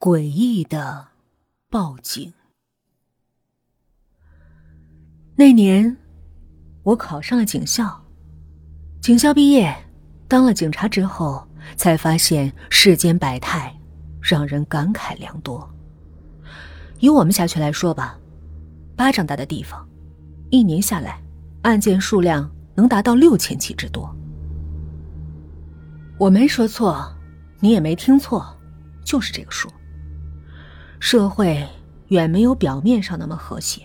诡异的报警。那年，我考上了警校。警校毕业，当了警察之后，才发现世间百态，让人感慨良多。以我们辖区来说吧，巴掌大的地方，一年下来，案件数量能达到六千起之多。我没说错，你也没听错，就是这个数。社会远没有表面上那么和谐，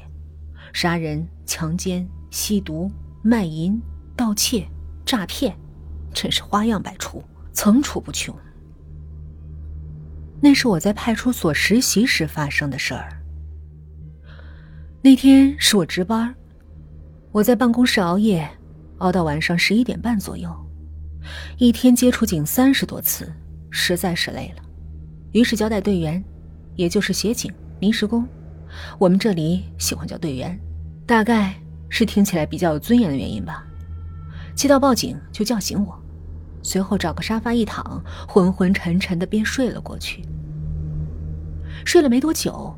杀人、强奸、吸毒、卖淫、盗窃、诈骗，真是花样百出，层出不穷。那是我在派出所实习时发生的事儿。那天是我值班，我在办公室熬夜，熬到晚上十一点半左右。一天接触警三十多次，实在是累了，于是交代队员，也就是协警、临时工，我们这里喜欢叫队员，大概是听起来比较有尊严的原因吧。接到报警就叫醒我，随后找个沙发一躺，昏昏沉沉的便睡了过去。睡了没多久，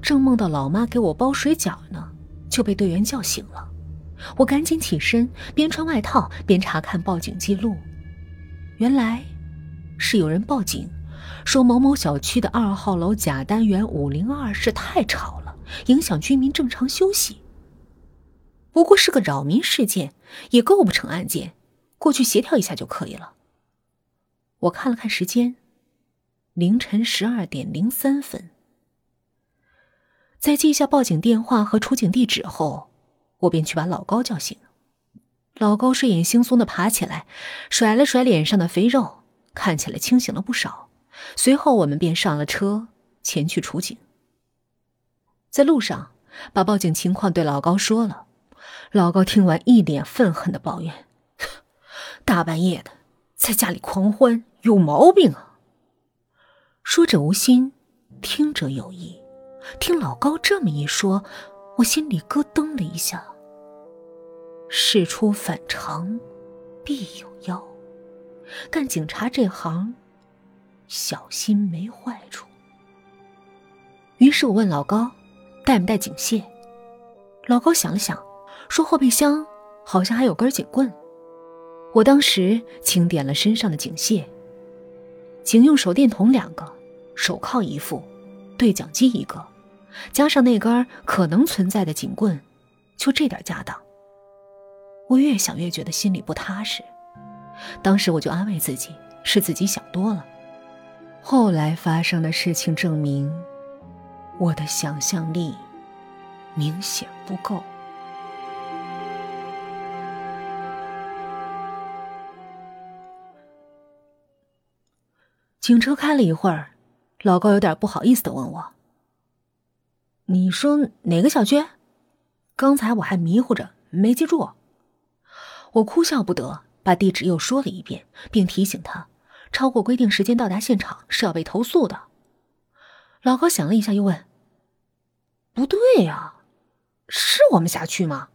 正梦到老妈给我包水饺呢，就被队员叫醒了。我赶紧起身，边穿外套边查看报警记录。原来，是有人报警，说某某小区的二号楼甲单元五零二室太吵了，影响居民正常休息。不过是个扰民事件，也构不成案件，过去协调一下就可以了。我看了看时间，凌晨十二点零三分。在记下报警电话和出警地址后。我便去把老高叫醒。老高睡眼惺忪的爬起来，甩了甩脸上的肥肉，看起来清醒了不少。随后我们便上了车，前去出警。在路上，把报警情况对老高说了。老高听完，一脸愤恨的抱怨：“大半夜的，在家里狂欢，有毛病啊！”说者无心，听者有意。听老高这么一说。我心里咯噔了一下。事出反常，必有妖。干警察这行，小心没坏处。于是我问老高，带没带警械？老高想了想，说后备箱好像还有根警棍。我当时清点了身上的警械：警用手电筒两个，手铐一副，对讲机一个。加上那根可能存在的警棍，就这点家当。我越想越觉得心里不踏实。当时我就安慰自己，是自己想多了。后来发生的事情证明，我的想象力明显不够。警车开了一会儿，老高有点不好意思的问我。你说哪个小区？刚才我还迷糊着，没记住。我哭笑不得，把地址又说了一遍，并提醒他，超过规定时间到达现场是要被投诉的。老高想了一下，又问：“不对呀，是我们辖区吗？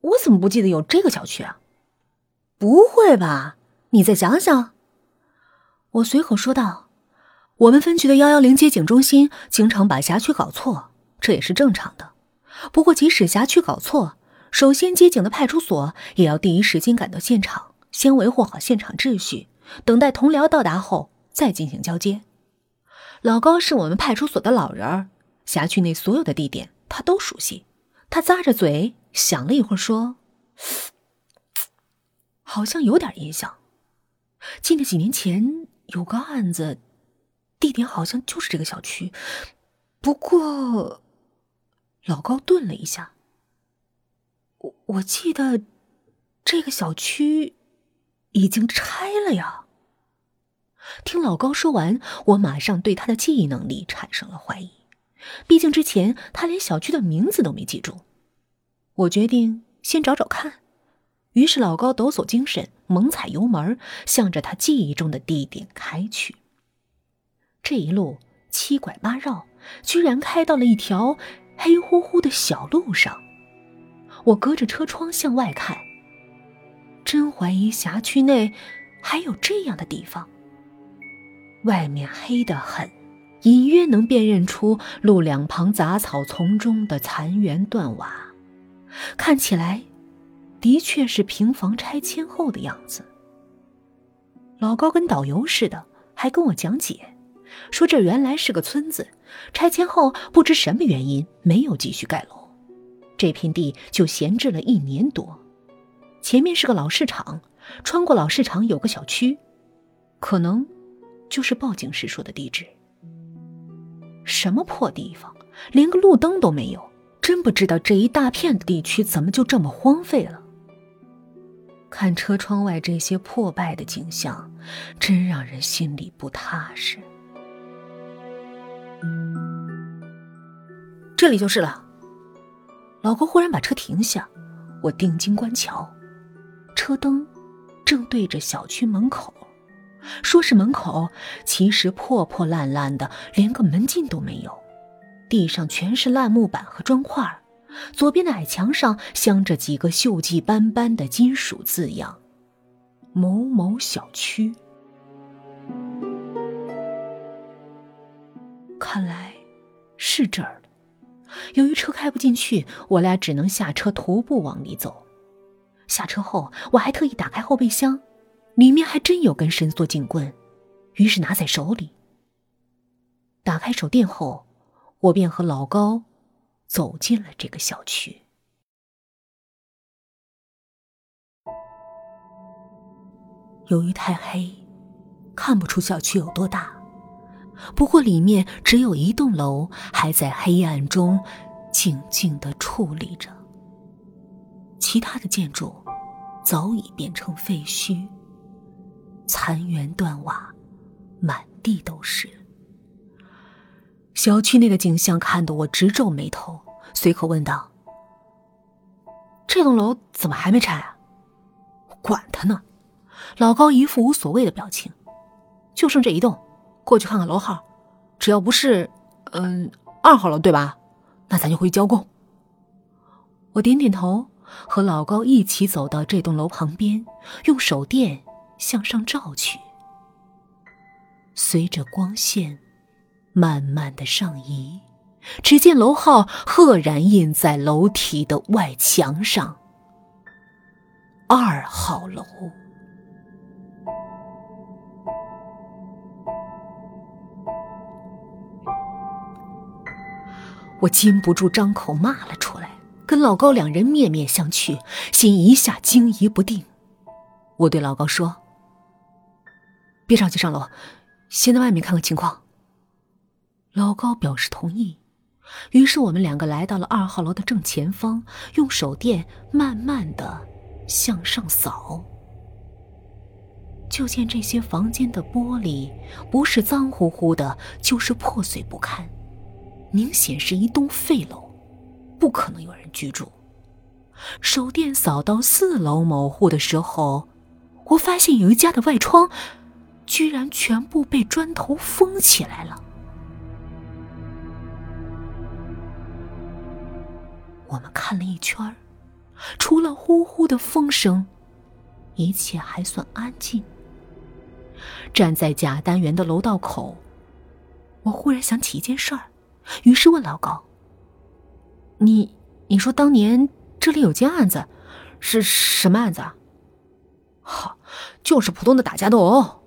我怎么不记得有这个小区啊？不会吧？你再想想。”我随口说道。我们分局的幺幺零接警中心经常把辖区搞错，这也是正常的。不过，即使辖区搞错，首先接警的派出所也要第一时间赶到现场，先维护好现场秩序，等待同僚到达后再进行交接。老高是我们派出所的老人儿，辖区内所有的地点他都熟悉。他咂着嘴想了一会儿，说：“好像有点印象，记得几年前有个案子。”地点好像就是这个小区，不过，老高顿了一下。我我记得，这个小区已经拆了呀。听老高说完，我马上对他的记忆能力产生了怀疑，毕竟之前他连小区的名字都没记住。我决定先找找看，于是老高抖擞精神，猛踩油门，向着他记忆中的地点开去。这一路七拐八绕，居然开到了一条黑乎乎的小路上。我隔着车窗向外看，真怀疑辖区内还有这样的地方。外面黑得很，隐约能辨认出路两旁杂草丛中的残垣断瓦，看起来的确是平房拆迁后的样子。老高跟导游似的，还跟我讲解，说这原来是个村子，拆迁后不知什么原因没有继续盖楼，这片地就闲置了一年多。前面是个老市场，穿过老市场有个小区，可能就是报警时说的地址。什么破地方，连个路灯都没有，真不知道这一大片的地区怎么就这么荒废了。看车窗外这些破败的景象，真让人心里不踏实。这里就是了。老公忽然把车停下，我定睛观瞧，车灯正对着小区门口。说是门口，其实破破烂烂的，连个门禁都没有。地上全是烂木板和砖块，左边的矮墙上镶着几个锈迹斑斑的金属字样：“某某小区。”看来是这儿了。由于车开不进去，我俩只能下车徒步往里走。下车后，我还特意打开后备箱。里面还真有根伸缩警棍，于是拿在手里。打开手电后，我便和老高走进了这个小区。由于太黑，看不出小区有多大。不过里面只有一栋楼还在黑暗中静静的矗立着，其他的建筑早已变成废墟。残垣断瓦，满地都是。小区内的景象看得我直皱眉头，随口问道：“这栋楼怎么还没拆啊？”“管他呢！”老高一副无所谓的表情。“就剩这一栋，过去看看楼号，只要不是……嗯，二号楼对吧？那咱就回去交工。”我点点头，和老高一起走到这栋楼旁边，用手电。向上照去，随着光线慢慢的上移，只见楼号赫然印在楼体的外墙上。二号楼，我禁不住张口骂了出来，跟老高两人面面相觑，心一下惊疑不定。我对老高说。别着急上楼，先在外面看看情况。老高表示同意，于是我们两个来到了二号楼的正前方，用手电慢慢的向上扫。就见这些房间的玻璃不是脏乎乎的，就是破碎不堪，明显是一栋废楼，不可能有人居住。手电扫到四楼某户的时候，我发现有一家的外窗。居然全部被砖头封起来了。我们看了一圈除了呼呼的风声，一切还算安静。站在甲单元的楼道口，我忽然想起一件事儿，于是问老高：“你你说当年这里有件案子，是什么案子啊？”“好，就是普通的打架斗殴。”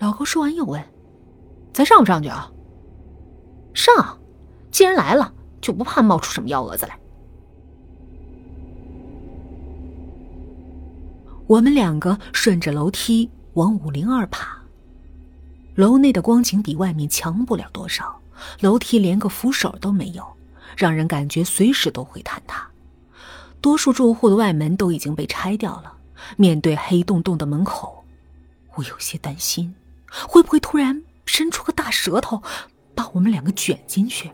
老高说完，又问：“咱上不上去啊？”“上，既然来了，就不怕冒出什么幺蛾子来。”我们两个顺着楼梯往五零二爬。楼内的光景比外面强不了多少，楼梯连个扶手都没有，让人感觉随时都会坍塌。多数住户的外门都已经被拆掉了。面对黑洞洞的门口，我有些担心。会不会突然伸出个大舌头，把我们两个卷进去？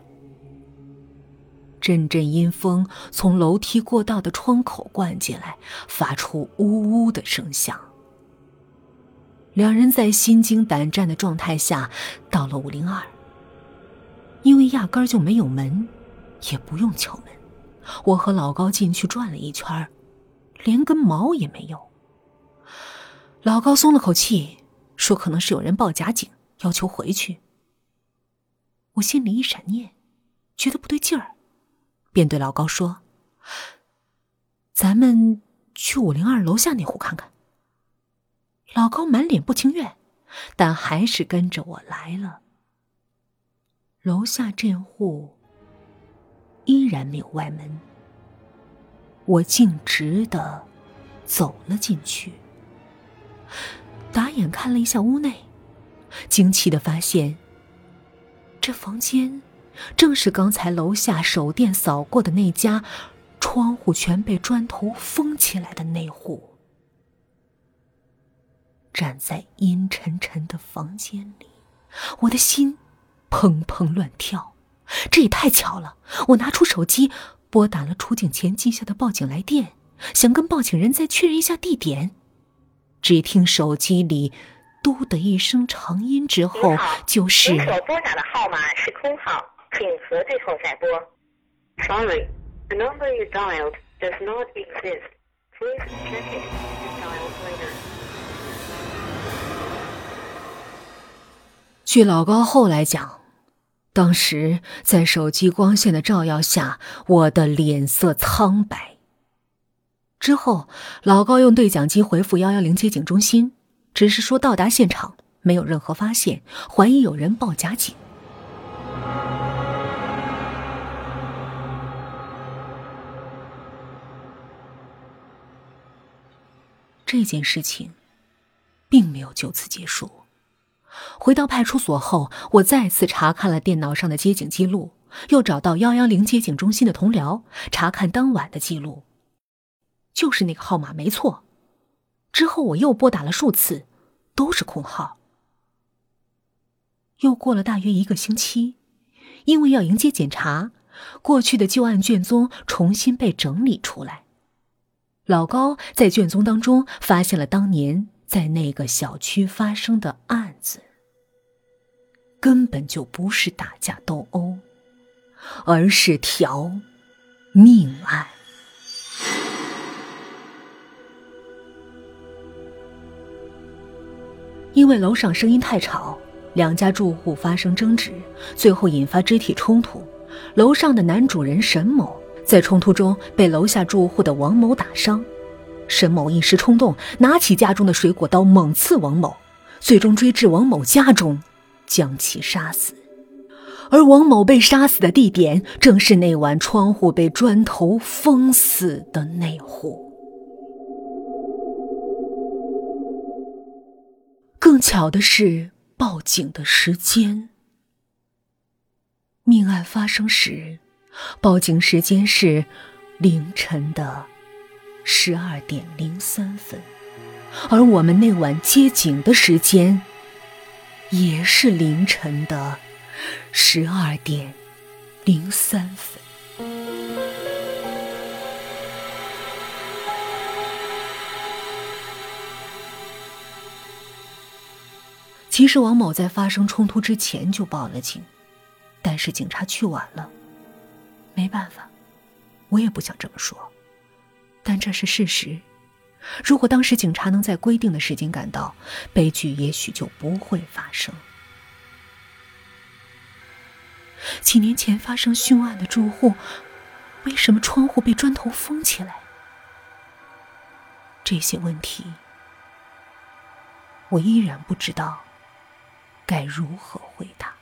阵阵阴风从楼梯过道的窗口灌进来，发出呜呜的声响。两人在心惊胆战的状态下到了五零二，因为压根就没有门，也不用敲门。我和老高进去转了一圈，连根毛也没有。老高松了口气。说可能是有人报假警，要求回去。我心里一闪念，觉得不对劲儿，便对老高说：“咱们去五零二楼下那户看看。”老高满脸不情愿，但还是跟着我来了。楼下这户依然没有外门，我径直的走了进去，打眼看了一下屋内，惊奇的发现。这房间，正是刚才楼下手电扫过的那家，窗户全被砖头封起来的那户。站在阴沉沉的房间里，我的心砰砰乱跳。这也太巧了！我拿出手机，拨打了出警前记下的报警来电，想跟报警人再确认一下地点。只听手机里。嘟的一声长音之后，就是您所拨打的号码是空号，请核对后再拨。Sorry, the number you dialed does not exist. Please check it and dial later. 据老高后来讲，当时在手机光线的照耀下，我的脸色苍白。之后，老高用对讲机回复幺幺零接警中心。只是说到达现场没有任何发现，怀疑有人报假警。这件事情并没有就此结束。回到派出所后，我再次查看了电脑上的接警记录，又找到幺幺零接警中心的同僚查看当晚的记录，就是那个号码没错。之后我又拨打了数次，都是空号。又过了大约一个星期，因为要迎接检查，过去的旧案卷宗重新被整理出来。老高在卷宗当中发现了当年在那个小区发生的案子，根本就不是打架斗殴，而是条命案。因为楼上声音太吵，两家住户发生争执，最后引发肢体冲突。楼上的男主人沈某在冲突中被楼下住户的王某打伤，沈某一时冲动，拿起家中的水果刀猛刺王某，最终追至王某家中，将其杀死。而王某被杀死的地点，正是那晚窗户被砖头封死的那户。更巧的是，报警的时间。命案发生时，报警时间是凌晨的十二点零三分，而我们那晚接警的时间也是凌晨的十二点零三分。其实王某在发生冲突之前就报了警，但是警察去晚了。没办法，我也不想这么说，但这是事实。如果当时警察能在规定的时间赶到，悲剧也许就不会发生。几年前发生凶案的住户，为什么窗户被砖头封起来？这些问题，我依然不知道。该如何回答？